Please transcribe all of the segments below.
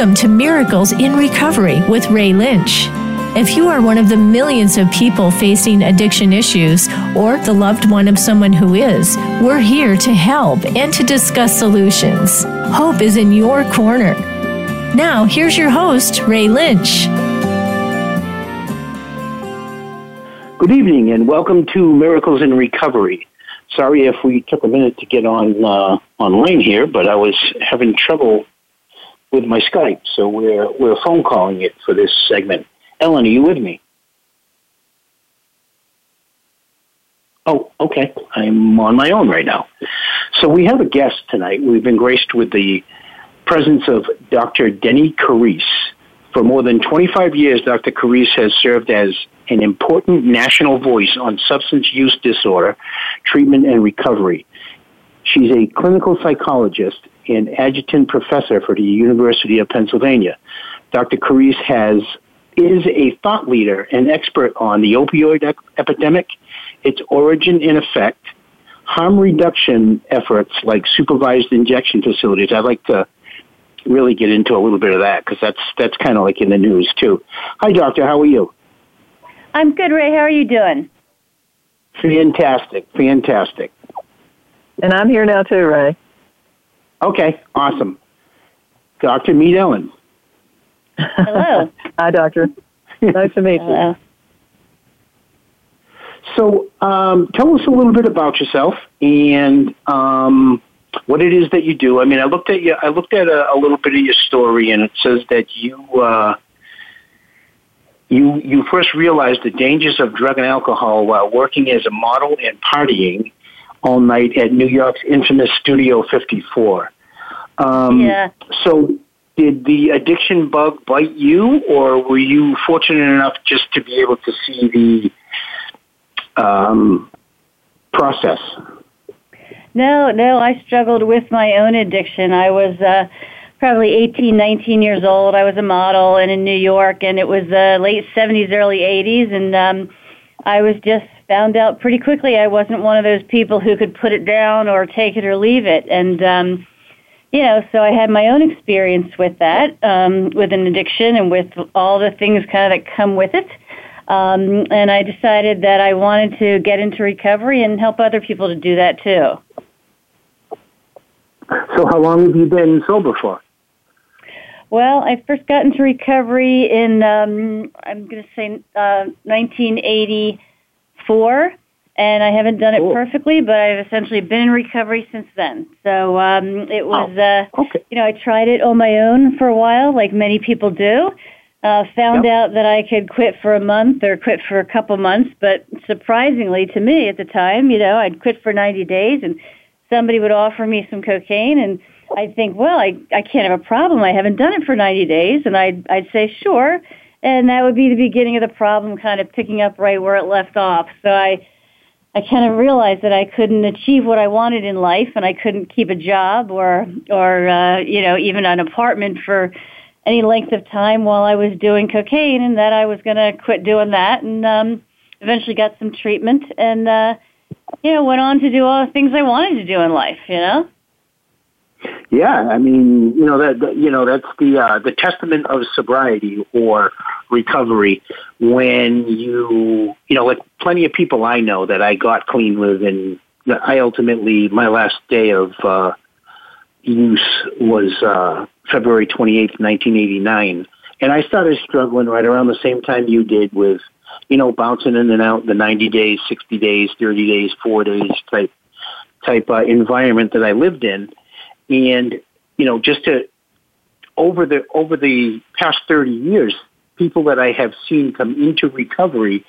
Welcome to Miracles in Recovery with Ray Lynch. If you are one of the millions of people facing addiction issues or the loved one of someone who is, we're here to help and to discuss solutions. Hope is in your corner. Now, here's your host, Ray Lynch. Good evening and welcome to Miracles in Recovery. Sorry if we took a minute to get on uh, online here, but I was having trouble with my Skype, so we're we're phone calling it for this segment. Ellen, are you with me? Oh, okay. I'm on my own right now. So we have a guest tonight. We've been graced with the presence of Dr. Deni Carise. For more than 25 years, Dr. Carise has served as an important national voice on substance use disorder, treatment, and recovery. She's a clinical psychologist and adjunct professor for the University of Pennsylvania. Dr. Carise has is a thought leader and expert on the opioid ep- epidemic, its origin and effect, harm reduction efforts like supervised injection facilities. I'd like to really get into a little bit of that because that's that's kind of like in the news too. Hi, doctor. How are you? I'm good, Ray. How are you doing? Fantastic, fantastic. And I'm here now too, Ray. Okay, awesome. Doctor, meet Ellen. Hello. Hi, doctor. Nice to meet you. So, um, tell us a little bit about yourself and um, what it is that you do. I mean, I looked at you. I looked at a, a little bit of your story, and it says that you uh, you you first realized the dangers of drug and alcohol while working as a model and partying all night at New York's infamous Studio 54. Um, yeah. So, did the addiction bug bite you, or were you fortunate enough just to be able to see the um, process? No, no, I struggled with my own addiction. I was uh, probably 18, 19 years old. I was a model and in New York, and it was uh, late 70s, early 80s, and um, I was just found out pretty quickly I wasn't one of those people who could put it down or take it or leave it. And, um, you know, so I had my own experience with that, um, with an addiction and with all the things kind of that come with it. Um, and I decided that I wanted to get into recovery and help other people to do that too. So, how long have you been sober for? Well, I first got into recovery in, um, I'm going to say, uh, 1984, and I haven't done it Cool. perfectly, but I've essentially been in recovery since then. So um, it was, uh, Okay. you know, I tried it on my own for a while, like many people do. Uh, found Yep. out that I could quit for a month or quit for a couple months, but surprisingly to me at the time, you know, I'd quit for 90 days and somebody would offer me some cocaine and I'd think, well, I, I can't have a problem. I haven't done it for 90 days. And I'd, I'd say, sure. And that would be the beginning of the problem kind of picking up right where it left off. So I, I kind of realized that I couldn't achieve what I wanted in life and I couldn't keep a job or, or, uh, you know, even an apartment for any length of time while I was doing cocaine and that I was going to quit doing that and, um, eventually got some treatment and, uh, you know, went on to do all the things I wanted to do in life, you know? Yeah, I mean, you know that, you know that's the uh, the testament of sobriety or recovery when you you know like plenty of people I know that I got clean with and I ultimately my last day of uh, use was uh, February twenty eighth, nineteen eighty nine, and I started struggling right around the same time you did with you know bouncing in and out the ninety days, sixty days, thirty days, four days type type uh, environment that I lived in and you know just to over the over the past 30 years people that i have seen come into recovery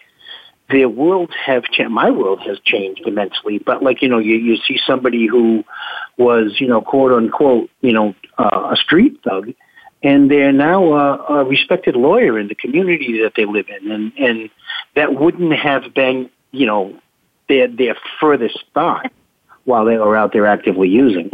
their worlds have changed my world has changed immensely. But like you know you you see somebody who was you know quote unquote you know uh, a street thug and they're now a, a respected lawyer in the community that they live in. And and that wouldn't have been you know their their furthest thought while they were out there actively using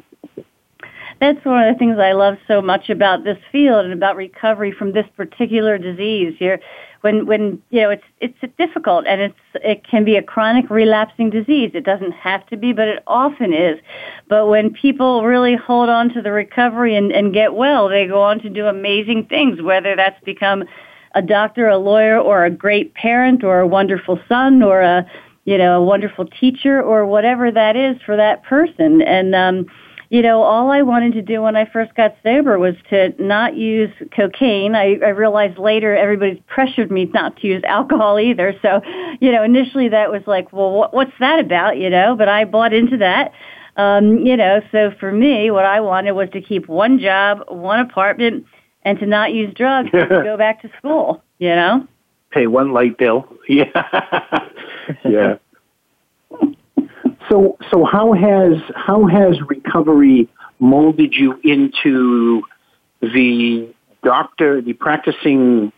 That's one of the things I love so much about this field and about recovery from this particular disease. You're, when, when, you know, it's, it's difficult and it's, it can be a chronic relapsing disease. It doesn't have to be, but it often is. But when people really hold on to the recovery and, and get well, they go on to do amazing things, whether that's become a doctor, a lawyer, or a great parent, or a wonderful son, or a you know a wonderful teacher, or whatever that is for that person. And um, you know, all I wanted to do when I first got sober was to not use cocaine. I, I realized later everybody's pressured me not to use alcohol either. So, you know, initially that was like, well, what's that about? You know, but I bought into that. Um, you know, so for me, what I wanted was to keep one job, one apartment, and to not use drugs and to go back to school, you know? Pay one light bill. Yeah. yeah. So, so how has how has recovery molded you into the doctor, the practicing?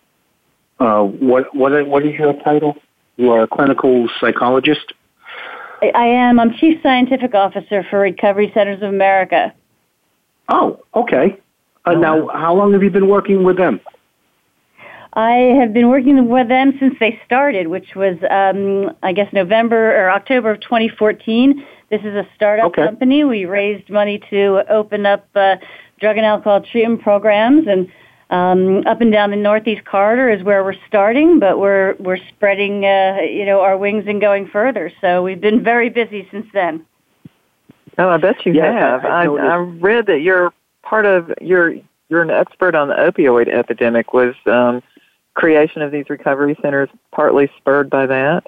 Uh, what what what is your title? You are a clinical psychologist. I am. I'm chief scientific officer for Recovery Centers of America. Oh, okay. Uh, now, how long have you been working with them? I have been working with them since they started, which was, um, I guess, November or October of 2014. This is a startup okay. company. We raised money to open up uh, drug and alcohol treatment programs, and um, up and down the Northeast corridor is where we're starting, but we're we're spreading, uh, you know, our wings and going further. So we've been very busy since then. Oh, I bet you yeah, have. I, I, I read that you're part of you're you're an expert on the opioid epidemic. Was um, creation of these recovery centers partly spurred by that?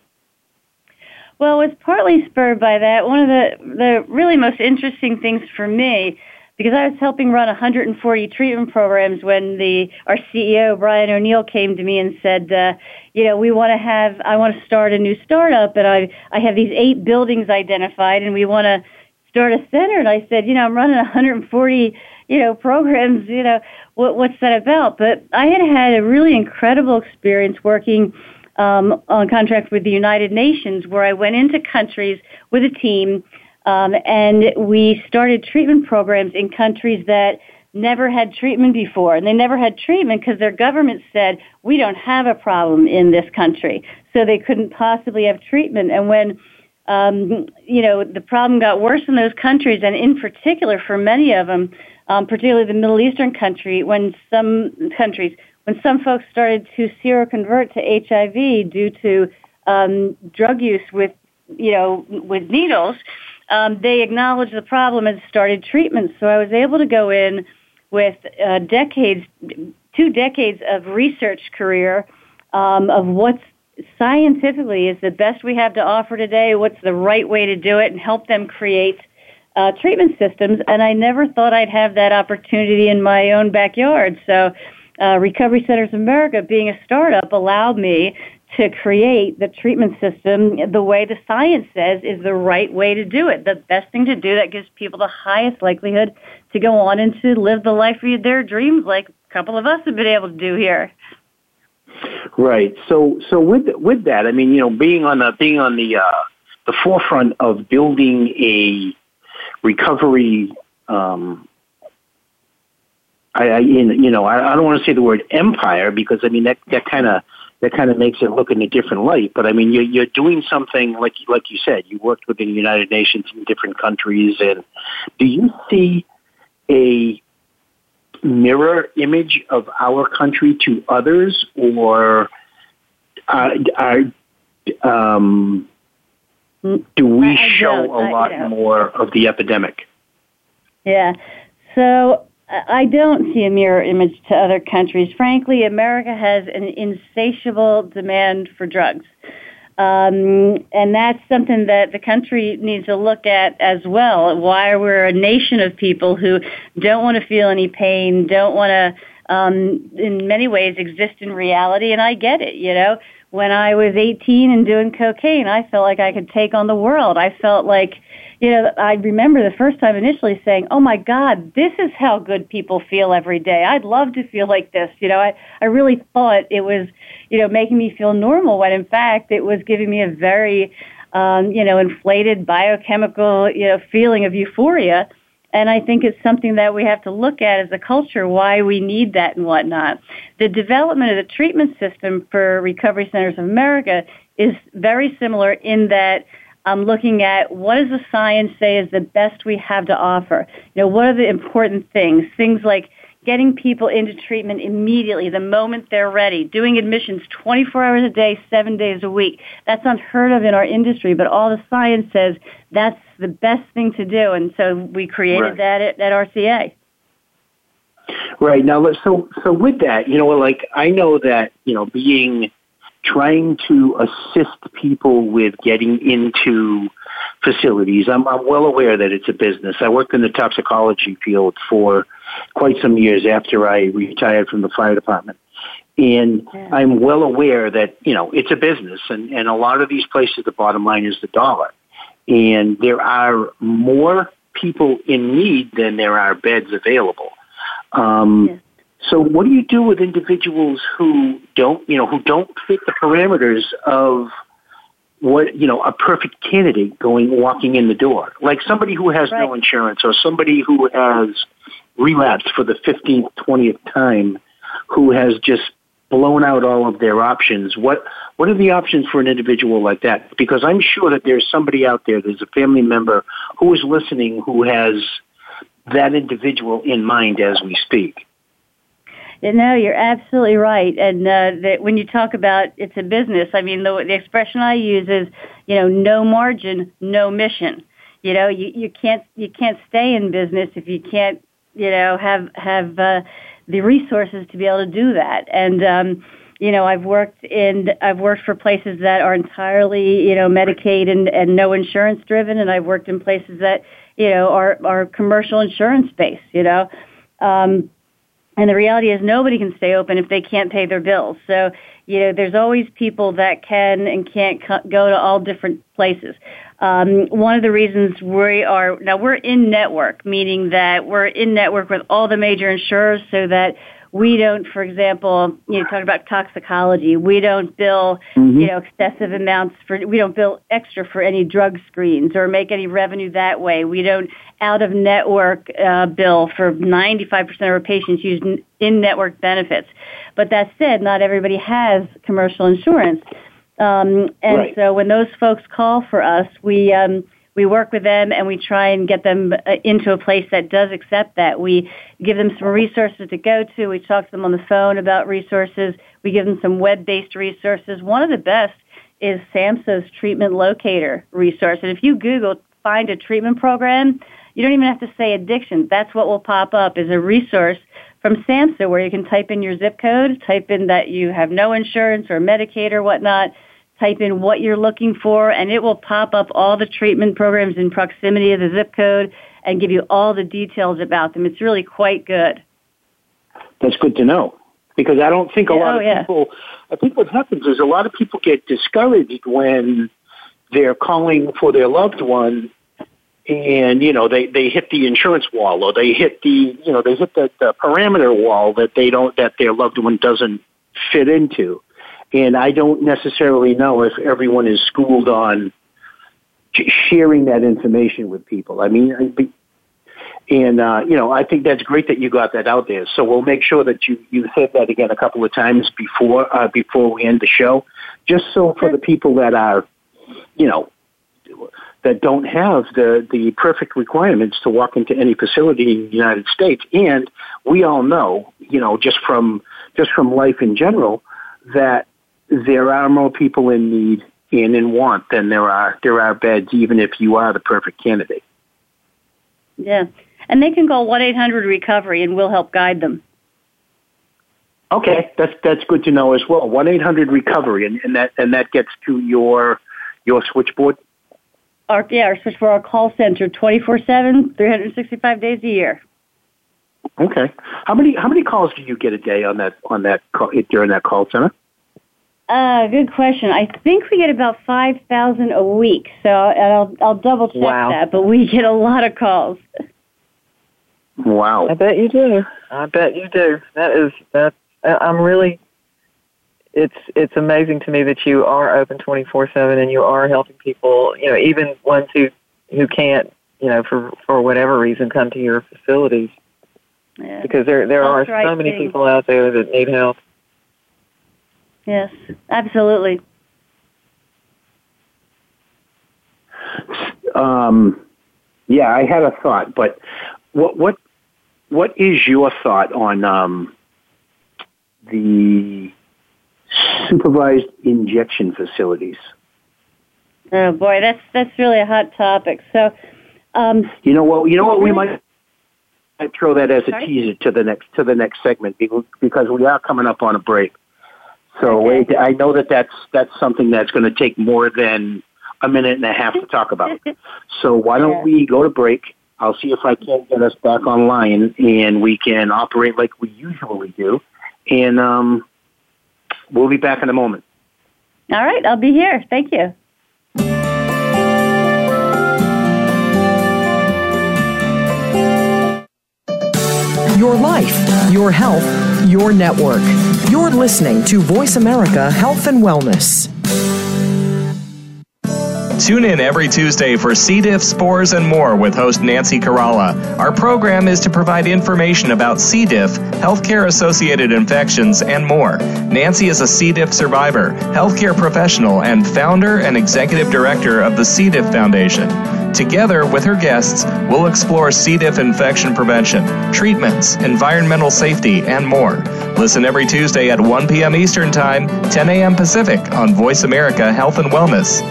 Well, it was partly spurred by that. One of the, the really most interesting things for me, because I was helping run 140 treatment programs when the our CEO Brian O'Neill came to me and said, uh, you know, we want to have, I want to start a new startup, and I I have these eight buildings identified, and we want to start a center. And I said, you know, I'm running 140 you know, programs, you know, what, what's that about? But I had had a really incredible experience working um, on contract with the United Nations where I went into countries with a team um, and we started treatment programs in countries that never had treatment before. And they never had treatment because their government said, we don't have a problem in this country. So they couldn't possibly have treatment. And when um, you know, the problem got worse in those countries, and in particular for many of them, um, particularly the Middle Eastern country, when some countries, when some folks started to seroconvert to HIV due to um, drug use with, you know, with needles, um, they acknowledged the problem and started treatment. So I was able to go in with uh, decades, two decades of research career um, of what's scientifically is the best we have to offer today, what's the right way to do it, and help them create uh, treatment systems, and I never thought I'd have that opportunity in my own backyard. So, uh, Recovery Centers America, being a startup, allowed me to create the treatment system the way the science says is the right way to do it. The best thing to do that gives people the highest likelihood to go on and to live the life of their dreams, like a couple of us have been able to do here. Right. So, so with with that, I mean, you know, being on the being on the uh, the forefront of building a recovery. Um, I, I you know I, I don't want to say the word empire because I mean that that kind of that kind of makes it look in a different light. But I mean you're you're doing something like like you said you worked with the United Nations in different countries, and do you see a mirror image of our country to others, or are, are um, do we show a lot more of the epidemic? Yeah. So I don't see a mirror image to other countries. Frankly, America has an insatiable demand for drugs. Um, and that's something that the country needs to look at as well. Why we're a nation of people who don't want to feel any pain, don't want to, um, in many ways, exist in reality. And I get it, you know when I was 18 and doing cocaine, I felt like I could take on the world. I felt like, you know, I remember the first time initially saying, "Oh my God, this is how good people feel every day. I'd love to feel like this." You know, I I really thought it was, you know, making me feel normal when in fact it was giving me a very, um, you know, inflated biochemical, you know, feeling of euphoria and I think it's something that we have to look at as a culture, why we need that and whatnot. The development of the treatment system for Recovery Centers of America is very similar in that I'm looking at what does the science say is the best we have to offer. You know, what are the important things? Things like getting people into treatment immediately, the moment they're ready, doing admissions 24 hours a day, seven days a week. That's unheard of in our industry, but all the science says that's the best thing to do, and so we created right. that at, at RCA. Right now, so so with that, you know, like I know that you know being trying to assist people with getting into facilities. I'm, I'm well aware that it's a business. I worked in the toxicology field for quite some years after I retired from the fire department. And yeah. I'm well aware that, you know, it's a business and, and a lot of these places, the bottom line is the dollar. And there are more people in need than there are beds available. Um, yeah. So what do you do with individuals who don't, you know, who don't fit the parameters of what, you know, a perfect candidate going, walking in the door? Like somebody who has right. no insurance or somebody who has relapsed for the 15th, 20th time who has just blown out all of their options. What, what are the options for an individual like that? Because I'm sure that there's somebody out there, there's a family member who is listening who has that individual in mind as we speak. No, you're absolutely right. And uh, that when you talk about it's a business, I mean the, the expression I use is, you know, no margin, no mission. You know, you, you can't you can't stay in business if you can't, you know, have have uh, the resources to be able to do that. And um, you know, I've worked in I've worked for places that are entirely, you know, Medicaid and, and no insurance driven, and I've worked in places that, you know, are are commercial insurance based. You know. Um, and the reality is nobody can stay open if they can't pay their bills. So, you know, there's always people that can and can't go to all different places. Um, one of the reasons we are, now we're in network, meaning that we're in network with all the major insurers so that we don't, for example, you know, talking about toxicology, we don't bill, mm-hmm. you know, excessive amounts for, we don't bill extra for any drug screens or make any revenue that way. We don't out of network uh, bill for 95% of our patients use in network benefits. But that said, not everybody has commercial insurance. Um, and right. so when those folks call for us, we, um, we work with them and we try and get them uh, into a place that does accept that. We give them some resources to go to. We talk to them on the phone about resources. We give them some web-based resources. One of the best is SAMHSA's treatment locator resource. And if you Google find a treatment program, you don't even have to say addiction. That's what will pop up is a resource from SAMHSA where you can type in your zip code, type in that you have no insurance or Medicaid or whatnot, type in what you're looking for, and it will pop up all the treatment programs in proximity of the zip code and give you all the details about them. It's really quite good. That's good to know because I don't think a lot oh, of yeah. people. I think what happens is a lot of people get discouraged when they're calling for their loved one, and you know they they hit the insurance wall or they hit the you know they hit the, the parameter wall that they don't that their loved one doesn't fit into. And I don't necessarily know if everyone is schooled on sharing that information with people. I mean, and uh, you know, I think that's great that you got that out there. So we'll make sure that you you hit that again a couple of times before uh, before we end the show, just so for the people that are, you know, that don't have the the perfect requirements to walk into any facility in the United States. And we all know, you know, just from just from life in general, that there are more people in need and in want than there are there are beds, even if you are the perfect candidate. Yeah, and they can call one eight hundred recovery, and we'll help guide them. Okay, that's that's good to know as well. One eight hundred recovery, and, and that and that gets to your your switchboard. Our yeah, our switchboard, our call center, twenty four seven, three hundred sixty five days a year. Okay, how many how many calls do you get a day on that on that call, during that call center? Uh, good question. I think we get about 5,000 a week. So I'll, I'll double check wow. that, but we get a lot of calls. Wow. I bet you do. I bet you do. That is, that, I'm really, it's, it's amazing to me that you are open 24-7 and you are helping people, you know, even ones who, who can't, you know, for, for whatever reason come to your facilities. Yeah. Because there, there That's are right so many thing. people out there that need help. Yes, absolutely. Um, yeah, I had a thought, but what what what is your thought on um, the supervised injection facilities? Oh boy, that's that's really a hot topic. So, um, you know what? You know what we might I'd throw that as a Sorry? teaser to the next to the next segment because we are coming up on a break. So Okay. wait, I know that that's that's something that's going to take more than a minute and a half to talk about. So why don't Yeah. we go to break? I'll see if I can get us back online and we can operate like we usually do. And um, we'll be back in a moment. all right, I'll be here. Thank you. Your life, your health, your network. You're listening to Voice America Health and Wellness. Tune in every Tuesday for C. diff, spores, and more with host Nancy Caralla. Our program is to provide information about C. diff, healthcare associated infections, and more. Nancy is a C. diff survivor, healthcare professional, and founder and executive director of the C. diff Foundation. Together with her guests, we'll explore C. diff infection prevention, treatments, environmental safety, and more. Listen every Tuesday at 1 p.m. Eastern Time, 10 a.m. Pacific on Voice America Health and Wellness.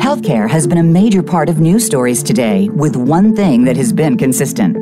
Healthcare has been a major part of news stories today, with one thing that has been consistent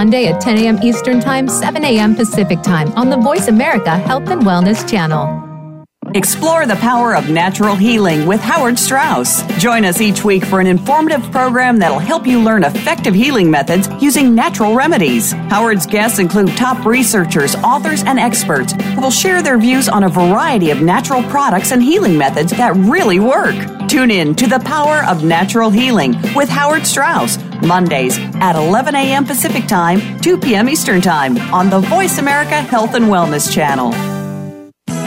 Monday at 10 a.m. Eastern Time, 7 a.m. Pacific Time on the Voice America Health and Wellness channel. Explore the power of natural healing with Howard Strauss. Join us each week for an informative program that'll help you learn effective healing methods using natural remedies. Howard's guests include top researchers, authors, and experts who will share their views on a variety of natural products and healing methods that really work. Tune in to The Power of Natural Healing with Howard Strauss, Mondays at 11 a.m. Pacific Time, 2 p.m. Eastern Time on the Voice America Health and Wellness channel.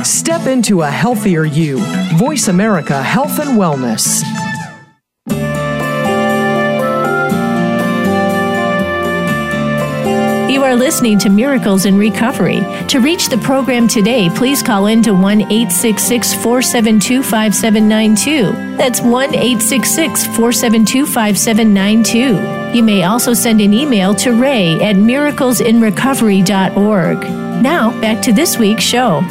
Step into a healthier you. Voice America Health and Wellness. You are listening to Miracles in Recovery. To reach the program today, please call in to 1 866 472 5792. That's 1 866 472 5792. You may also send an email to ray at miraclesinrecovery.org. Now, back to this week's show.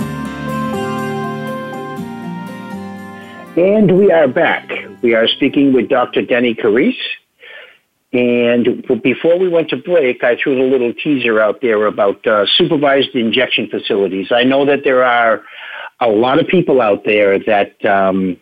And we are back. We are speaking with Dr. Deni Carise. And before we went to break, I threw a little teaser out there about uh, supervised injection facilities. I know that there are a lot of people out there that um,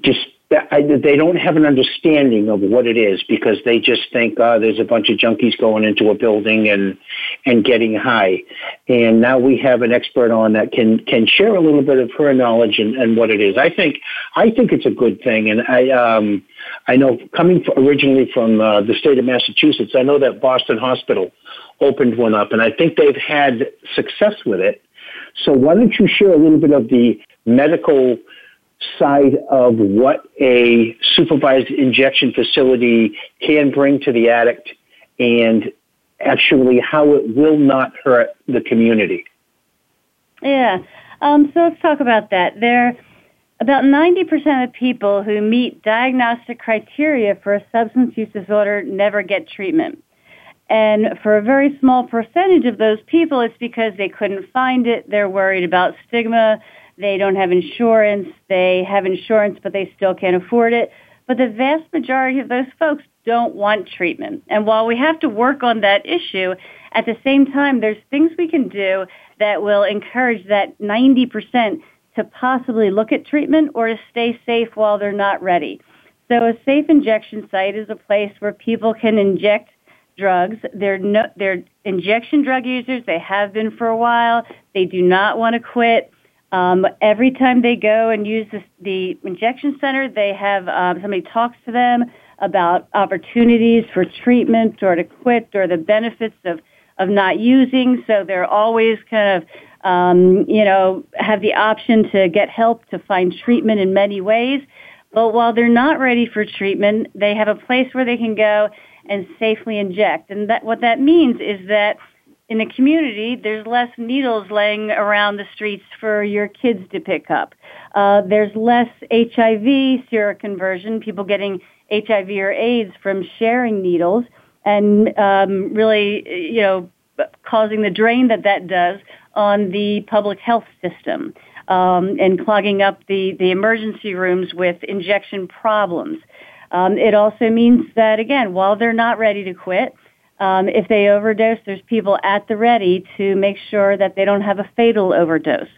just they don't have an understanding of what it is because they just think uh, there's a bunch of junkies going into a building and and getting high. And now we have an expert on that can can share a little bit of her knowledge and, and what it is. I think I think it's a good thing, and I um, I know coming originally from uh, the state of Massachusetts, I know that Boston Hospital opened one up, and I think they've had success with it. So why don't you share a little bit of the medical side of what a supervised injection facility can bring to the addict and actually how it will not hurt the community. Yeah. Um, so let's talk about that. There, about 90% of people who meet diagnostic criteria for a substance use disorder never get treatment. And for a very small percentage of those people, it's because they couldn't find it. They're worried about stigma. They don't have insurance. They have insurance, but they still can't afford it. But the vast majority of those folks don't want treatment. And while we have to work on that issue, at the same time, there's things we can do that will encourage that 90% to possibly look at treatment or to stay safe while they're not ready. So a safe injection site is a place where people can inject drugs. They're no, they're injection drug users. They have been for a while. They do not want to quit. Um, every time they go and use this, the injection center, they have um, somebody talks to them about opportunities for treatment or to quit or the benefits of of not using. So they're always kind of um, you know have the option to get help to find treatment in many ways. But while they're not ready for treatment, they have a place where they can go and safely inject. And that what that means is that in the community, there's less needles laying around the streets for your kids to pick up. Uh, there's less HIV seroconversion, people getting HIV or AIDS from sharing needles, and um, really, you know, causing the drain that that does on the public health system um, and clogging up the, the emergency rooms with injection problems. Um, it also means that, again, while they're not ready to quit, um, if they overdose, there's people at the ready to make sure that they don't have a fatal overdose.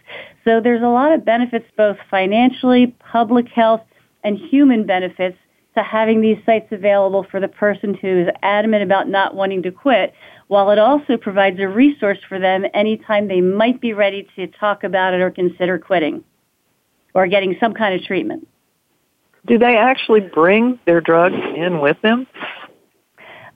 So there's a lot of benefits, both financially, public health, and human benefits to having these sites available for the person who is adamant about not wanting to quit, while it also provides a resource for them anytime they might be ready to talk about it or consider quitting or getting some kind of treatment. Do they actually bring their drugs in with them?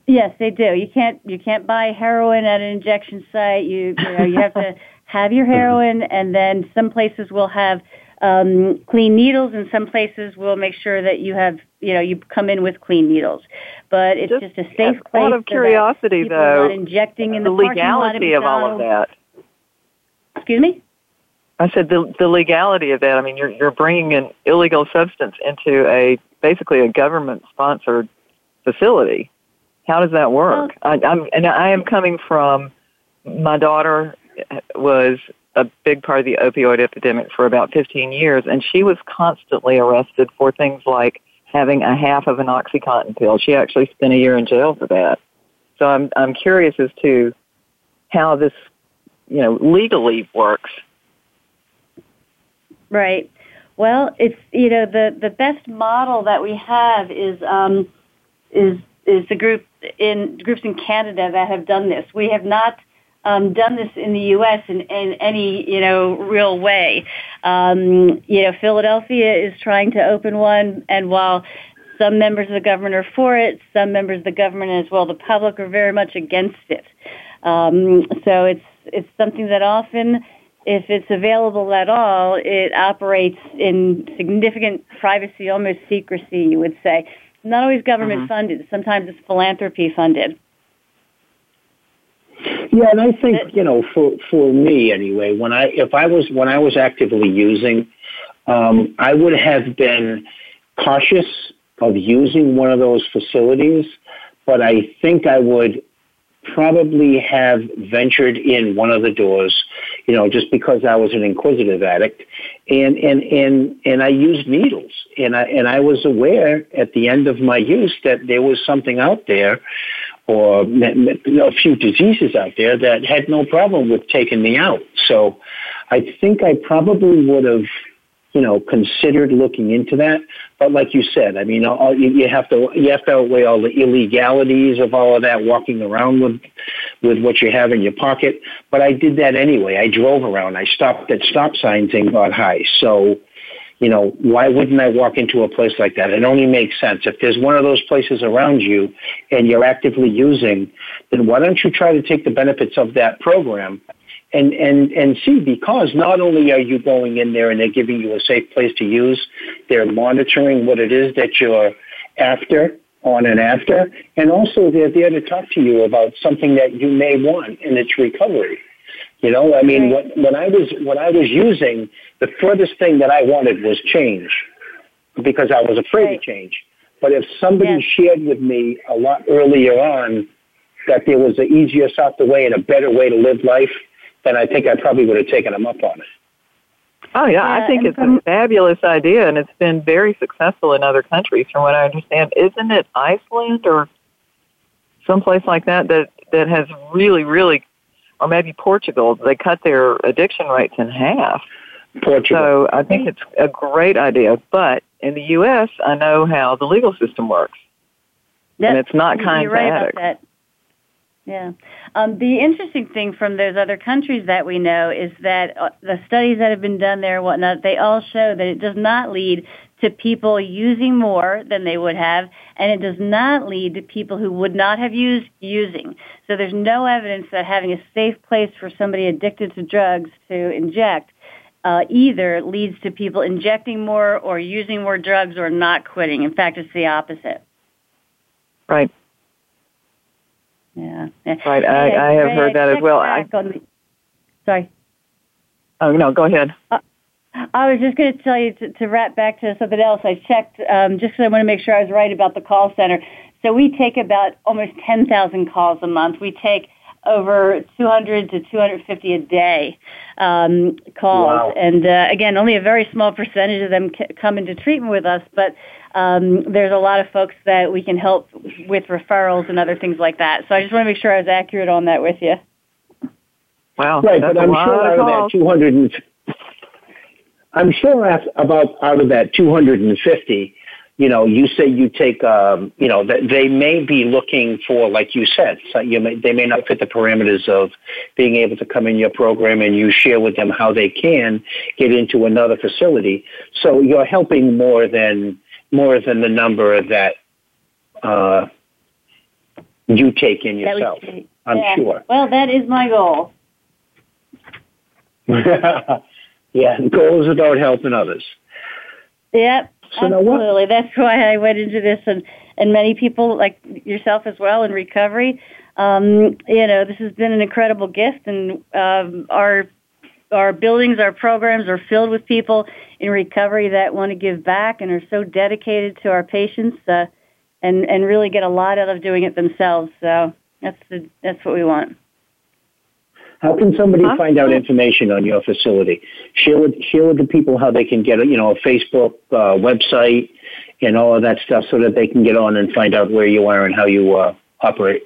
Yes, they do. You can't you can't buy heroin at an injection site. You you know you have to have your heroin, and then some places will have um, clean needles, and some places will make sure that you have you know you come in with clean needles. But it's just, just a safe place. Out of curiosity, so though, not injecting in the, the legality of all of that. Excuse me. I said the the legality of that. I mean, you're you're bringing an illegal substance into a basically a government sponsored facility. How does that work? Well, I, I'm and I am coming from. My daughter was a big part of the opioid epidemic for about 15 years, and she was constantly arrested for things like having a half of an OxyContin pill. She actually spent a year in jail for that. So I'm I'm curious as to how this, you know, legally works. Right. Well, it's you know the the best model that we have is um, is is the group in groups in Canada that have done this. We have not um, done this in the U.S. in, in any you know real way. Um, you know, Philadelphia is trying to open one, and while some members of the government are for it, some members of the government as well, the public are very much against it. Um, so it's it's something that often, if it's available at all, it operates in significant privacy, almost secrecy. You would say not always government mm-hmm. funded. Sometimes it's philanthropy funded. Yeah, and I think you know, for for me anyway, when I if I was when I was actively using, um, I would have been cautious of using one of those facilities, but I think I would probably have ventured in one of the doors, you know, just because I was an inquisitive addict, and and and and I used needles, and I and I was aware at the end of my use that there was something out there, or a few diseases out there that had no problem with taking me out. So, I think I probably would have you know, considered looking into that. But like you said, I mean, all, you, have to you have to outweigh all the illegalities of all of that, walking around with with what you have in your pocket. But I did that anyway. I drove around. I stopped at stop signs and got high. So, you know, why wouldn't I walk into a place like that? It only makes sense. If there's one of those places around you and you're actively using, then why don't you try to take the benefits of that program and and and see because not only are you going in there and they're giving you a safe place to use, they're monitoring what it is that you're after on and after, and also they're there to talk to you about something that you may want in its recovery. You know, I mean, when, when I was when I was using, the furthest thing that I wanted was change, because I was afraid right. to change. But if somebody yes. shared with me a lot earlier on that there was an easier, softer way and a better way to live life, then I think I probably would have taken them up on it. Oh yeah, I think it's from, a fabulous idea, and it's been very successful in other countries, from what I understand. Isn't it Iceland or someplace like that that that has really, really, or maybe Portugal? They cut their addiction rates in half. Portugal. So I think it's a great idea, but in the U.S., I know how the legal system works, yep. and it's not kind You're right to about that. Yeah. Um, the interesting thing from those other countries that we know is that uh, the studies that have been done there and whatnot, they all show that it does not lead to people using more than they would have, and it does not lead to people who would not have used using. So there's no evidence that having a safe place for somebody addicted to drugs to inject uh, either leads to people injecting more or using more drugs or not quitting. In fact, it's the opposite. Right. Yeah. Right. I, I have heard that as well. I, the, sorry. Oh no, go ahead. Uh, I was just going to tell you to, to wrap back to something else. I checked um, just because I want to make sure I was right about the call center. So we take about almost 10,000 calls a month. We take over 200 to 250 a day um, calls, wow. and uh, again, only a very small percentage of them c- come into treatment with us. But um, there's a lot of folks that we can help with referrals and other things like that. So I just want to make sure I was accurate on that with you. Wow, right, but I'm sure out of that 200 and I'm sure about out of that 250, you know, you say you take, um, you know, that they may be looking for, like you said, so you may, they may not fit the parameters of being able to come in your program and you share with them how they can get into another facility. So you're helping more than more than the number that uh, you take in yourself. I'm yeah. sure. Well, that is my goal. yeah, the goal is about helping others. Yep, so absolutely. That's why I went into this, and and many people like yourself as well in recovery. Um, you know, this has been an incredible gift, and um, our our buildings, our programs are filled with people in recovery that want to give back and are so dedicated to our patients, uh, and and really get a lot out of doing it themselves. So that's the that's what we want. How can somebody huh? find out information on your facility? Share with share with the people how they can get a you know a Facebook uh, website and all of that stuff, so that they can get on and find out where you are and how you uh, operate.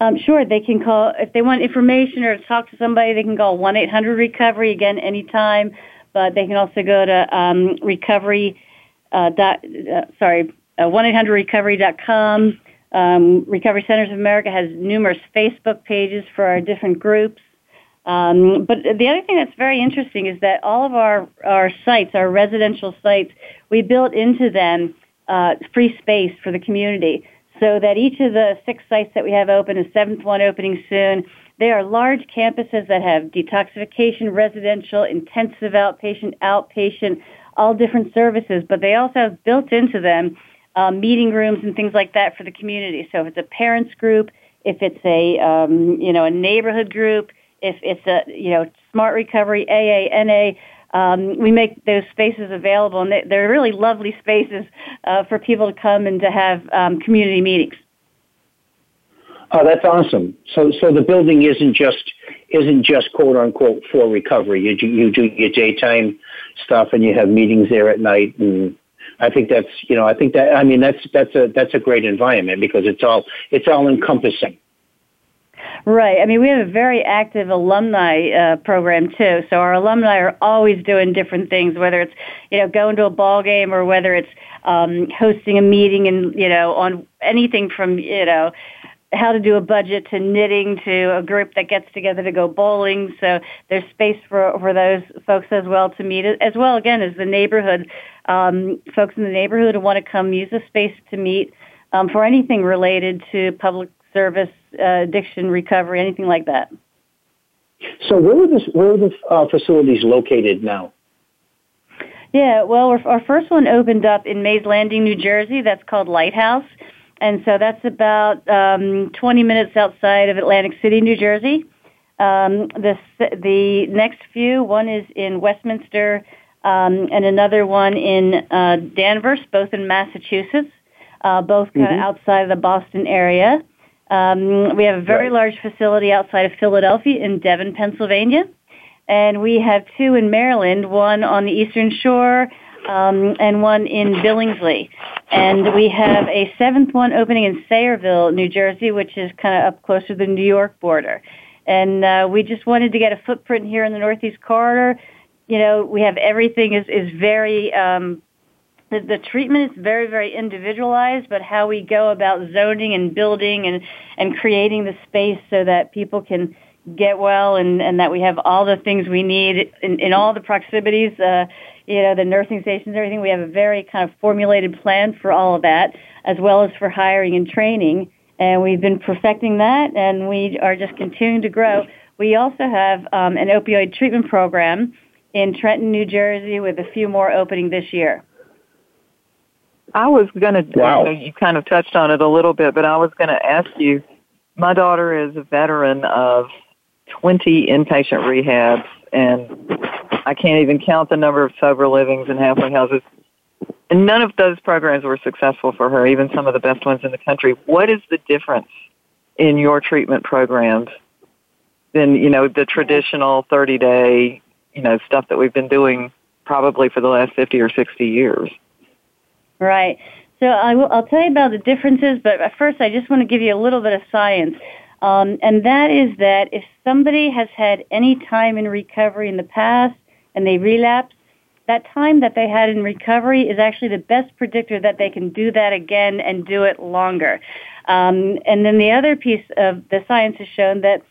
Um, sure, they can call if they want information or to talk to somebody. They can call one eight hundred recovery again anytime, but they can also go to um, recovery. Uh, dot, uh, sorry, uh, one eight hundred recovery dot com. Um, recovery Centers of America has numerous Facebook pages for our different groups. Um, but the other thing that's very interesting is that all of our, our sites, our residential sites, we built into them uh, free space for the community so that each of the six sites that we have open, a seventh one opening soon, they are large campuses that have detoxification, residential, intensive outpatient, outpatient, all different services, but they also have built into them um, meeting rooms and things like that for the community. So if it's a parents group, if it's a um, you know a neighborhood group, if it's a you know smart recovery, AA, NA, um, we make those spaces available, and they, are really lovely spaces uh, for people to come and to have um, community meetings. Oh, that's awesome. So, so the building isn't just isn't just quote unquote for recovery. You you do your daytime stuff, and you have meetings there at night, and I think that's you know I think that I mean that's that's a that's a great environment because it's all it's all encompassing. Right. I mean, we have a very active alumni uh, program too. So our alumni are always doing different things, whether it's you know going to a ball game or whether it's um, hosting a meeting and you know on anything from you know how to do a budget to knitting to a group that gets together to go bowling. So there's space for for those folks as well to meet, as well again as the neighborhood um, folks in the neighborhood who want to come use the space to meet um, for anything related to public service, uh, addiction recovery, anything like that. So where are the, where are the uh, facilities located now? Yeah, well, our first one opened up in Mays Landing, New Jersey. That's called Lighthouse. And so that's about um, 20 minutes outside of Atlantic City, New Jersey. Um, the, the next few, one is in Westminster um, and another one in uh, Danvers, both in Massachusetts, uh, both kind mm-hmm. of outside of the Boston area. Um, we have a very right. large facility outside of Philadelphia in Devon, Pennsylvania. and we have two in Maryland, one on the Eastern Shore um, and one in Billingsley. And we have a seventh one opening in Sayreville, New Jersey, which is kind of up closer to the New York border. And uh, we just wanted to get a footprint here in the Northeast Corridor. You know, we have everything is is very um, the, the treatment is very very individualized, but how we go about zoning and building and and creating the space so that people can get well and and that we have all the things we need in, in all the proximities. Uh, you know, the nursing stations, everything. We have a very kind of formulated plan for all of that, as well as for hiring and training. And we've been perfecting that, and we are just continuing to grow. We also have um, an opioid treatment program in Trenton, New Jersey, with a few more opening this year. I was going to, wow. you, know, you kind of touched on it a little bit, but I was going to ask you. My daughter is a veteran of 20 inpatient rehabs, and I can't even count the number of sober livings and halfway houses. And none of those programs were successful for her, even some of the best ones in the country. What is the difference in your treatment programs than, you know, the traditional 30 day, you know, stuff that we've been doing probably for the last 50 or 60 years? Right. So I will, I'll tell you about the differences, but first I just want to give you a little bit of science. Um, and that is that if somebody has had any time in recovery in the past and they relapse, that time that they had in recovery is actually the best predictor that they can do that again and do it longer. Um, and then the other piece of the science has shown that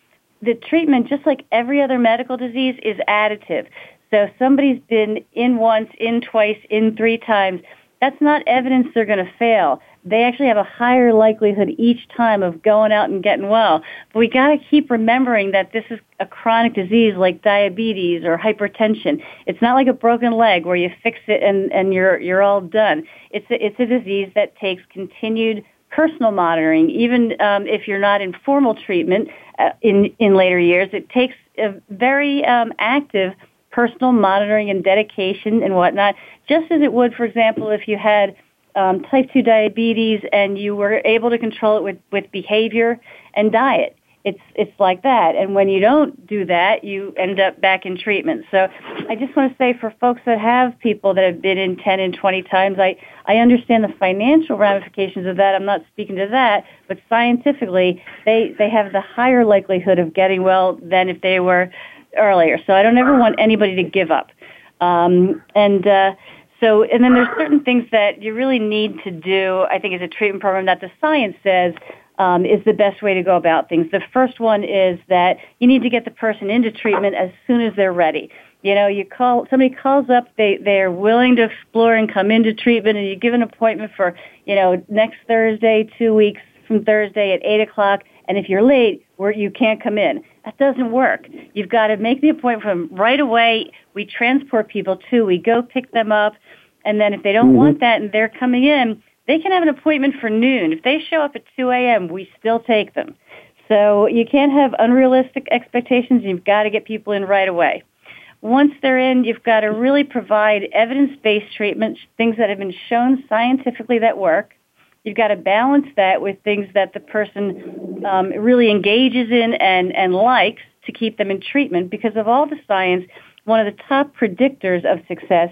the treatment, just like every other medical disease, is additive. So if somebody's been in once, in twice, in three times, that's not evidence they're going to fail. They actually have a higher likelihood each time of going out and getting well. But we got to keep remembering that this is a chronic disease like diabetes or hypertension. It's not like a broken leg where you fix it and, and you're, you're all done. It's a, it's a disease that takes continued personal monitoring. Even um, if you're not in formal treatment uh, in, in later years, it takes a very um, active personal monitoring and dedication and whatnot, just as it would, for example, if you had um, type 2 diabetes and you were able to control it with, with behavior and diet. It's, it's like that. And when you don't do that, you end up back in treatment. So I just want to say for folks that have people that have been in 10 and 20 times, I, I understand the financial ramifications of that. I'm not speaking to that, but scientifically, they, they have the higher likelihood of getting well than if they were earlier. So I don't ever want anybody to give up. Um, and uh, so, and then there's certain things that you really need to do. I think as a treatment program that the science says um, is the best way to go about things. The first one is that you need to get the person into treatment as soon as they're ready. You know, you call somebody calls up, they they're willing to explore and come into treatment, and you give an appointment for you know next Thursday, two weeks from Thursday at eight o'clock. And if you're late, where you can't come in. That doesn't work. You've got to make the appointment from right away. We transport people too. We go pick them up. And then if they don't mm-hmm. want that and they're coming in, they can have an appointment for noon. If they show up at 2 a.m., we still take them. So you can't have unrealistic expectations. You've got to get people in right away. Once they're in, you've got to really provide evidence-based treatment, things that have been shown scientifically that work. You've got to balance that with things that the person um, really engages in and, and likes to keep them in treatment because of all the science, one of the top predictors of success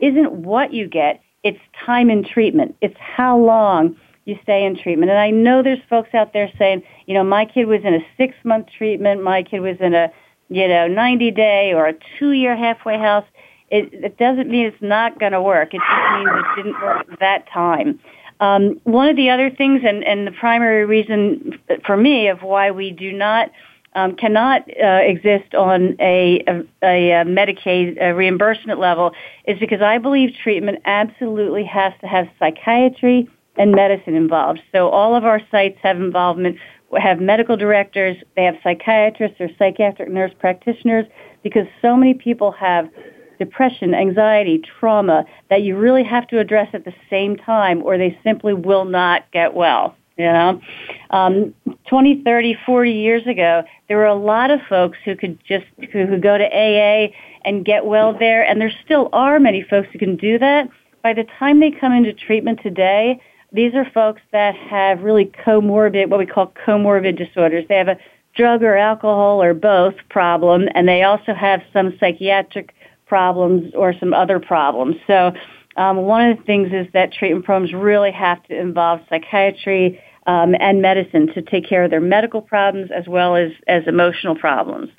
isn't what you get, it's time in treatment. It's how long you stay in treatment. And I know there's folks out there saying, you know, my kid was in a six month treatment, my kid was in a, you know, 90 day or a two year halfway house. It, it doesn't mean it's not going to work. It just means it didn't work that time. Um, one of the other things, and, and the primary reason for me of why we do not um, cannot uh, exist on a, a, a Medicaid a reimbursement level is because I believe treatment absolutely has to have psychiatry and medicine involved. So all of our sites have involvement, have medical directors, they have psychiatrists or psychiatric nurse practitioners because so many people have depression, anxiety, trauma that you really have to address at the same time or they simply will not get well. You know, um, 20, 30, 40 years ago, there were a lot of folks who could just, who could go to AA and get well there, and there still are many folks who can do that. By the time they come into treatment today, these are folks that have really comorbid, what we call comorbid disorders. They have a drug or alcohol or both problem, and they also have some psychiatric problems or some other problems. So um, one of the things is that treatment programs really have to involve psychiatry um, and medicine to take care of their medical problems as well as, as emotional problems.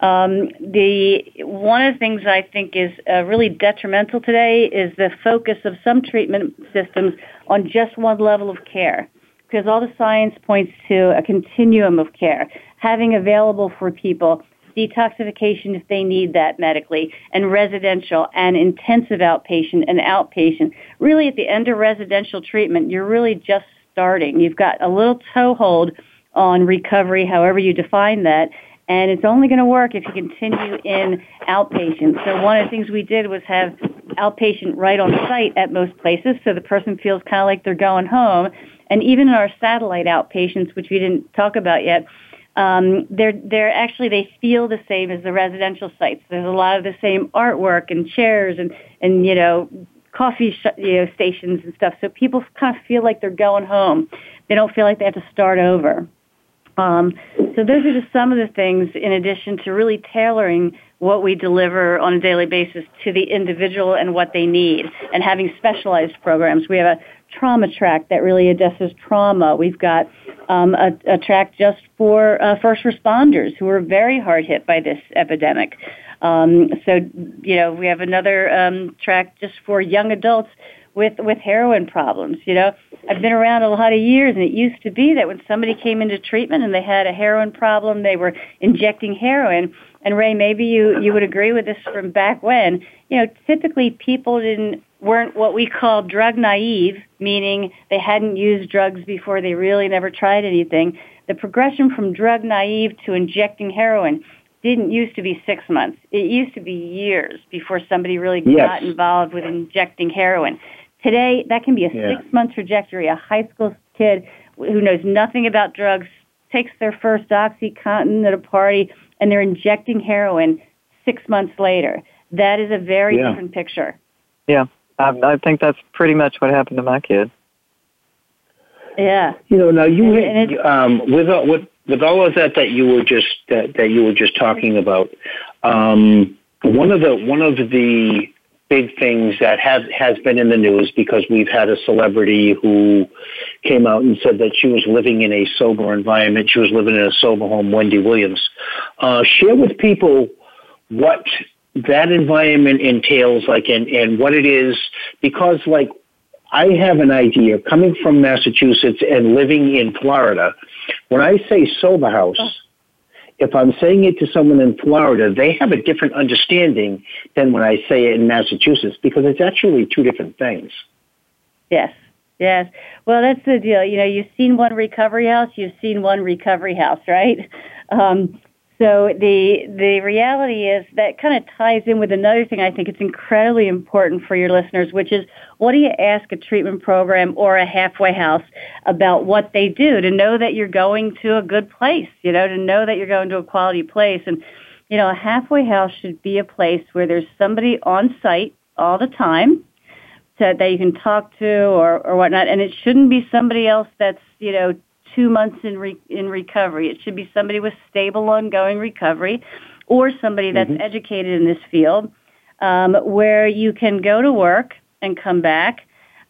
Um, the one of the things I think is uh, really detrimental today is the focus of some treatment systems on just one level of care, because all the science points to a continuum of care, having available for people detoxification if they need that medically, and residential and intensive outpatient and outpatient. Really, at the end of residential treatment, you're really just starting. You've got a little toehold on recovery, however you define that, and it's only going to work if you continue in outpatient. So one of the things we did was have outpatient right on site at most places, so the person feels kind of like they're going home. And even in our satellite outpatients, which we didn't talk about yet, um, they're they're actually they feel the same as the residential sites. There's a lot of the same artwork and chairs and and you know coffee sh- you know stations and stuff. So people kind of feel like they're going home. They don't feel like they have to start over. Um, so those are just some of the things in addition to really tailoring what we deliver on a daily basis to the individual and what they need and having specialized programs. We have a trauma track that really addresses trauma. We've got um, a, a, track just for uh, first responders who are very hard hit by this epidemic. Um, so, you know, we have another um, track just for young adults with with heroin problems. You know, I've been around a lot of years, and it used to be that when somebody came into treatment and they had a heroin problem, they were injecting heroin. And Ray, maybe you you would agree with this from back when. You know, typically people didn't weren't what we call drug naive, meaning they hadn't used drugs before, they really never tried anything. The progression from drug naive to injecting heroin didn't used to be six months. It used to be years before somebody really yes. got involved with injecting heroin. Today, that can be a yeah. six month trajectory. A high school kid who knows nothing about drugs takes their first OxyContin at a party and they're injecting heroin six months later. That is a very yeah. different picture. Yeah, I, I think that's pretty much what happened to my kid. Yeah. You know, now you and, and um, with all, with with all of that that you were just that, that you were just talking about, um, one of the one of the big things that have has been in the news because we've had a celebrity who came out and said that she was living in a sober environment. She was living in a sober home. Wendy Williams. Uh, share with people what that environment entails, like, and and what it is, because like. I have an idea coming from Massachusetts and living in Florida. When I say sober house, if I'm saying it to someone in Florida, they have a different understanding than when I say it in Massachusetts because it's actually two different things. Yes. Yes. Well, that's the deal. You know, you've seen one recovery house, you've seen one recovery house, right? Um, so the the reality is that kind of ties in with another thing I think it's incredibly important for your listeners, which is what do you ask a treatment program or a halfway house about what they do to know that you're going to a good place, you know, to know that you're going to a quality place. And, you know, a halfway house should be a place where there's somebody on site all the time that you can talk to or, or whatnot. And it shouldn't be somebody else that's, you know, two months in re- in recovery. It should be somebody with stable, ongoing recovery, or somebody that's mm-hmm. educated in this field, um, where you can go to work and come back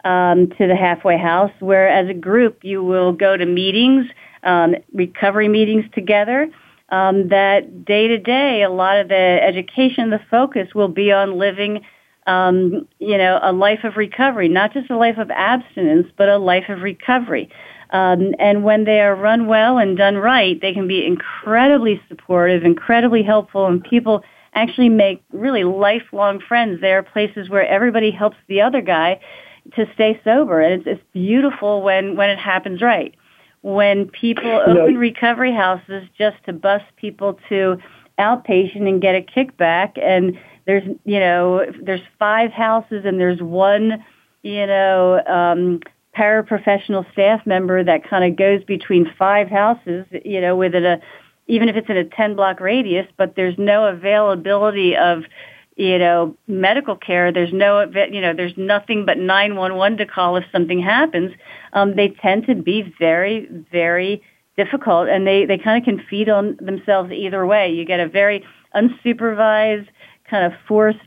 um, to the halfway house. Where as a group you will go to meetings, um, recovery meetings together. Um, that day to day, a lot of the education, the focus will be on living um, you know, a life of recovery, not just a life of abstinence, but a life of recovery. Um, and when they are run well and done right, they can be incredibly supportive, incredibly helpful, and people actually make really lifelong friends. There are places where everybody helps the other guy to stay sober, and it's, it's beautiful when when it happens right. When people open recovery houses just to bus people to outpatient and get a kickback, and there's you know there's five houses and there's one you know um, paraprofessional staff member that kind of goes between five houses, you know, within a, even if it's in a 10 block radius, but there's no availability of, you know, medical care. There's no, you know, there's nothing but 911 to call if something happens. Um, they tend to be very, very difficult, and they they kind of can feed on themselves either way. You get a very unsupervised, kind of forced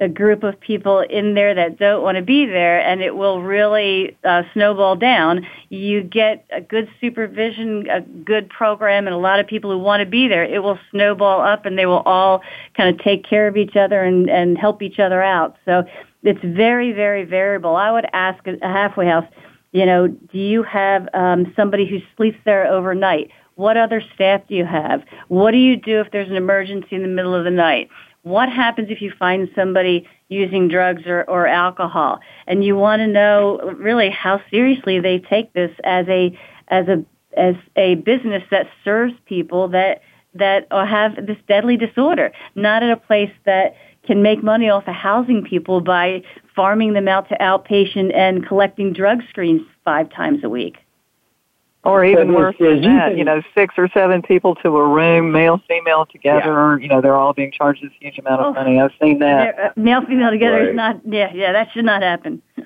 a group of people in there that don't want to be there and it will really uh, snowball down. You get a good supervision, a good program and a lot of people who want to be there. It will snowball up and they will all kind of take care of each other and, and help each other out. So it's very, very variable. I would ask a halfway house, you know, do you have um, somebody who sleeps there overnight? What other staff do you have? What do you do if there's an emergency in the middle of the night? What happens if you find somebody using drugs or, or alcohol? And you want to know really how seriously they take this as a as a as a business that serves people that that have this deadly disorder, not at a place that can make money off of housing people by farming them out to outpatient and collecting drug screens five times a week. Or even worse than that, you know, six or seven people to a room, male, female together. Yeah. You know, they're all being charged this huge amount of oh, money. I've seen that. Uh, male, female together right. is not. Yeah, yeah, that should not happen.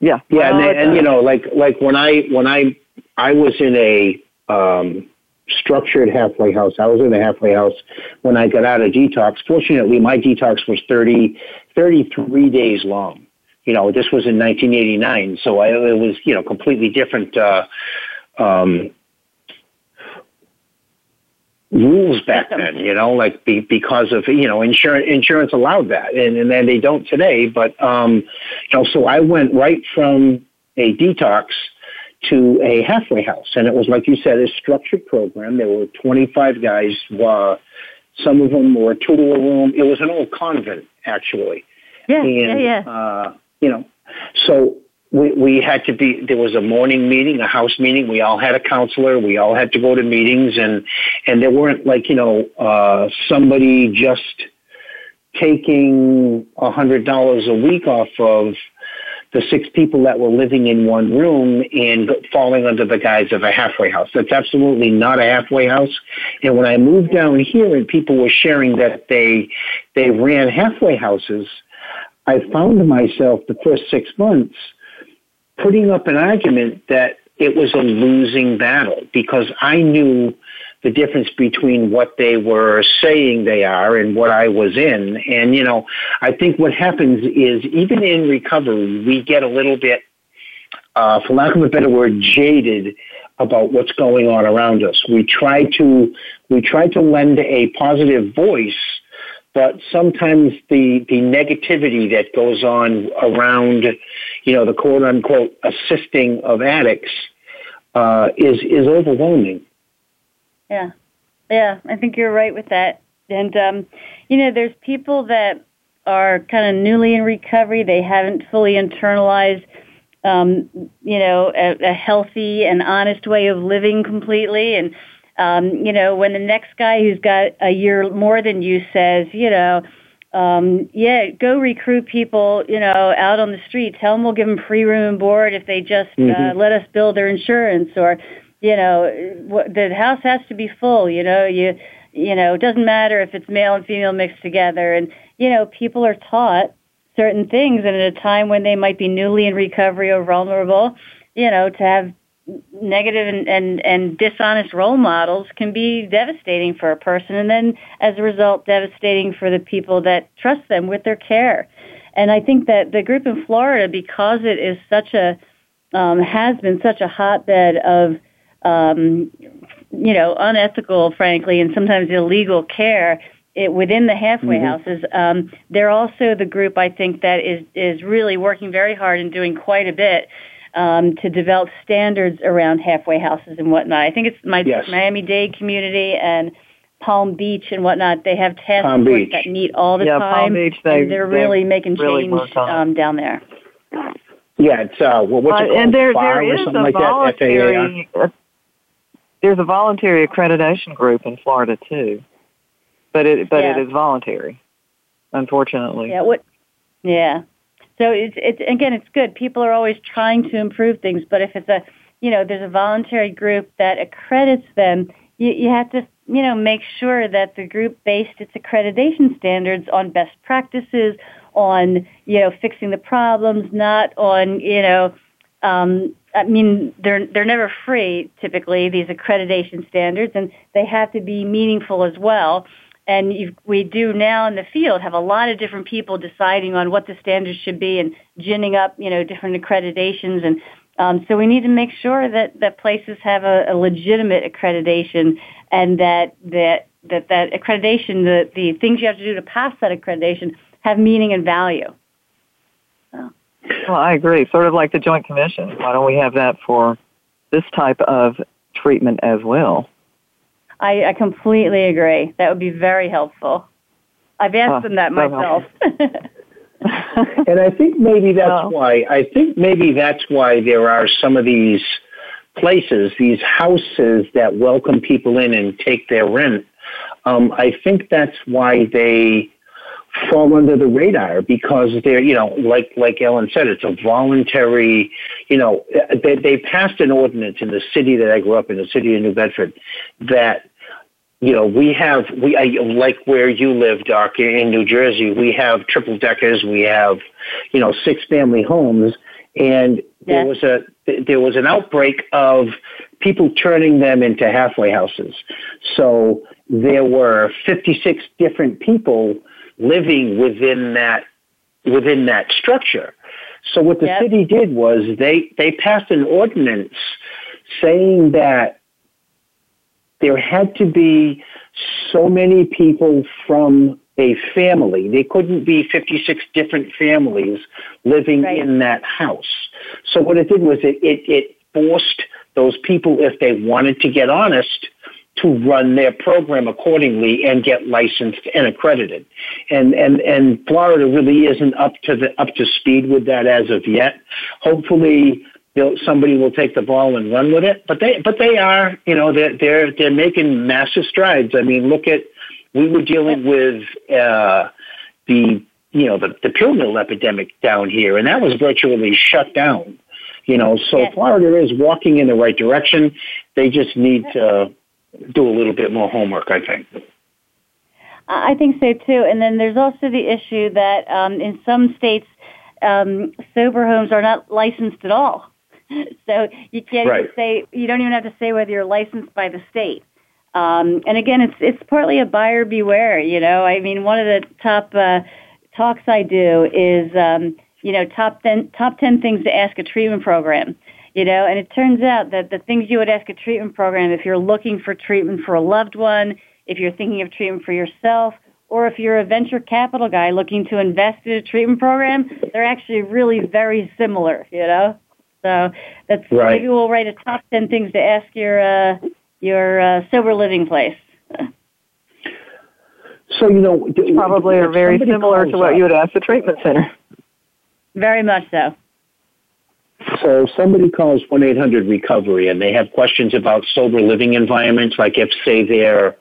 yeah, yeah, well, and, and you know, like like when I when I I was in a um, structured halfway house. I was in a halfway house when I got out of detox. Fortunately, my detox was 30, 33 days long. You know, this was in 1989, so I, it was you know completely different. Uh, um, rules back then, you know, like be, because of, you know, insurance, insurance allowed that and, and then they don't today. But, um, you know, so I went right from a detox to a halfway house. And it was, like you said, a structured program. There were 25 guys, uh, some of them were two to a room. It was an old convent, actually. Yeah, and, yeah, yeah. Uh, you know, so we, we had to be there was a morning meeting a house meeting we all had a counselor we all had to go to meetings and and there weren't like you know uh somebody just taking a hundred dollars a week off of the six people that were living in one room and falling under the guise of a halfway house. That's absolutely not a halfway house. And when I moved down here and people were sharing that they they ran halfway houses, I found myself the first six months putting up an argument that it was a losing battle because I knew the difference between what they were saying they are and what I was in. And, you know, I think what happens is even in recovery, we get a little bit, uh, for lack of a better word, jaded about what's going on around us. We try to, we try to lend a positive voice but sometimes the the negativity that goes on around, you know, the quote unquote assisting of addicts uh, is is overwhelming. Yeah, yeah, I think you're right with that. And um, you know, there's people that are kind of newly in recovery; they haven't fully internalized. Um, you know, a, a healthy and honest way of living completely, and um, you know, when the next guy who's got a year more than you says, you know, um, yeah, go recruit people, you know, out on the street. Tell them we'll give them free room and board if they just uh, mm-hmm. uh, let us build their insurance, or, you know, the house has to be full. You know, you, you know, it doesn't matter if it's male and female mixed together, and you know, people are taught certain things, and at a time when they might be newly in recovery or vulnerable, you know, to have negative and, and, and dishonest role models can be devastating for a person and then as a result devastating for the people that trust them with their care. And I think that the group in Florida, because it is such a, um, has been such a hotbed of, um, you know, unethical, frankly, and sometimes illegal care, it, within the halfway mm-hmm. houses. Um, they're also the group I think that is is really working very hard and doing quite a bit um, to develop standards around halfway houses and whatnot. I think it's my yes. Miami Dade community and Palm Beach and whatnot. They have task Palm force Beach. that meet all the yeah, time. Palm Beach, they, and they're really making really change um, down there. Yeah, it's uh, well, what's it called? and there, FARR there is something a like voluntary. that, uh, there's a voluntary accreditation group in Florida too, but it but yeah. it is voluntary, unfortunately. Yeah. What? Yeah. So it's, it's again, it's good. People are always trying to improve things, but if it's a, you know, there's a voluntary group that accredits them, you, you have to, you know, make sure that the group based its accreditation standards on best practices, on, you know, fixing the problems, not on, you know, um, I mean, they're they're never free. Typically, these accreditation standards, and they have to be meaningful as well. And you, we do now in the field have a lot of different people deciding on what the standards should be and ginning up, you know, different accreditations. And um, so we need to make sure that that places have a, a legitimate accreditation, and that that that that accreditation, the the things you have to do to pass that accreditation, have meaning and value. So. Well, I agree. Sort of like the Joint Commission. Why don't we have that for this type of treatment as well? I, I completely agree. That would be very helpful. I've asked uh, them that myself. and I think maybe that's oh. why I think maybe that's why there are some of these places, these houses that welcome people in and take their rent. Um, I think that's why they fall under the radar because they're, you know, like like Ellen said, it's a voluntary, you know, they, they passed an ordinance in the city that I grew up in, the city of New Bedford, that you know, we have we I, like where you live, Doc, in New Jersey. We have triple deckers. We have, you know, six family homes, and there was a there was an outbreak of people turning them into halfway houses. So there were 56 different people living within that within that structure. So what the yep. city did was they they passed an ordinance saying that there had to be so many people from a family. They couldn't be 56 different families living right. in that house. So what it did was it, it, it forced those people, if they wanted to get honest, to run their program accordingly and get licensed and accredited. And and and Florida really isn't up to the up to speed with that as of yet. Hopefully somebody will take the ball and run with it. But they but they are, you know, they're they're they're making massive strides. I mean, look at we were dealing with uh the you know the the pill mill epidemic down here and that was virtually shut down. You know, so yes. Florida is walking in the right direction. They just need to do a little bit more homework, I think. I think so too. And then there's also the issue that um, in some states, um, sober homes are not licensed at all. So you can't right. even say you don't even have to say whether you're licensed by the state. Um, and again, it's it's partly a buyer beware. You know, I mean, one of the top uh, talks I do is um, you know top ten top ten things to ask a treatment program you know, and it turns out that the things you would ask a treatment program, if you're looking for treatment for a loved one, if you're thinking of treatment for yourself, or if you're a venture capital guy looking to invest in a treatment program, they're actually really very similar, you know? So that's right. maybe we'll write a top 10 things to ask your, uh, your, uh, sober living place. So, you know, probably are very similar to what up. you would ask the treatment center. Very much so. So somebody calls 1-800-RECOVERY and they have questions about sober living environments, like if, say, their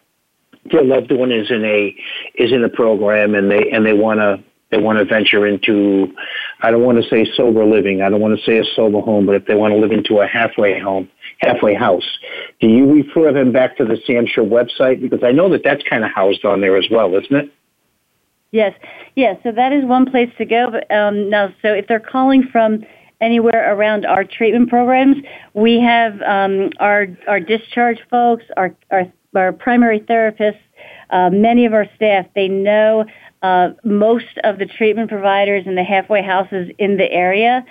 their loved one is in a is in a program and they and they want to they want to venture into I don't want to say sober living, I don't want to say a sober home, but if they want to live into a halfway home, halfway house, do you refer them back to the SAMHSA website because I know that that's kind of housed on there as well, isn't it? Yes, yes. So that is one place to go. But um, no, so if they're calling from anywhere around our treatment programs. We have um, our our discharge folks, our our, our primary therapists, uh, many of our staff. They know uh, most of the treatment providers and the halfway houses in the area.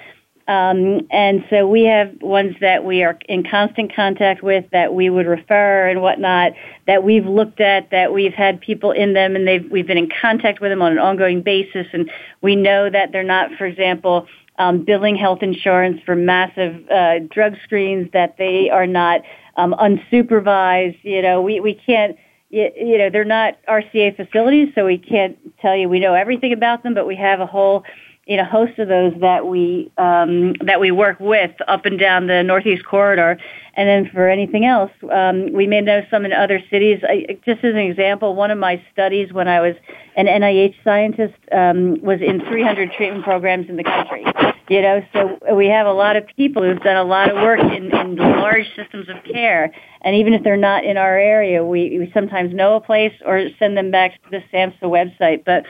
Um, and so we have ones that we are in constant contact with that we would refer and whatnot that we've looked at that we've had people in them and they've we've been in contact with them on an ongoing basis and we know that they're not for example um, billing health insurance for massive uh, drug screens that they are not um, unsupervised. You know, we, we can't, you, know, they're not RCA facilities, so we can't tell you. We know everything about them, but we have a whole you know, host of those that we um, that we work with up and down the Northeast corridor. And then for anything else, um, we may know some in other cities. I, just as an example, one of my studies when I was an NIH scientist um, was in 300 treatment programs in the country. You know, so we have a lot of people who've done a lot of work in, in large systems of care. And even if they're not in our area, we, we sometimes know a place or send them back to the SAMHSA website. But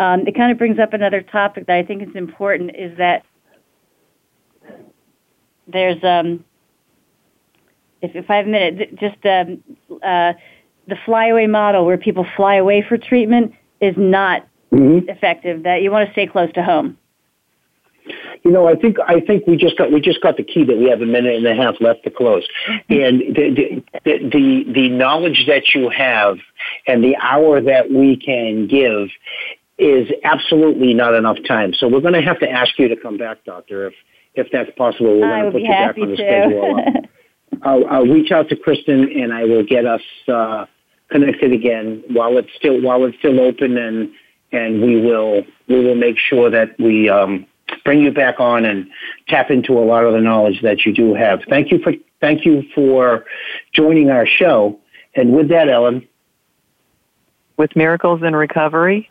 um, it kind of brings up another topic that I think is important is that there's um, if if I have a minute, just um, uh, the flyaway model where people fly away for treatment is not mm-hmm. effective. That you want to stay close to home. You know, I think I think we just got we just got the key that we have a minute and a half left to close, mm-hmm. and the the the, the knowledge that you have and the hour that we can give is absolutely not enough time. So we're going to have to ask you to come back, doctor, if if that's possible. We're going to put you back on the to. schedule. I'll, I'll reach out to Kristen and I will get us uh, connected again while it's still while it's still open and and we will we will make sure that we um, bring you back on and tap into a lot of the knowledge that you do have. Thank you for thank you for joining our show. And with that, Ellen, with miracles in recovery,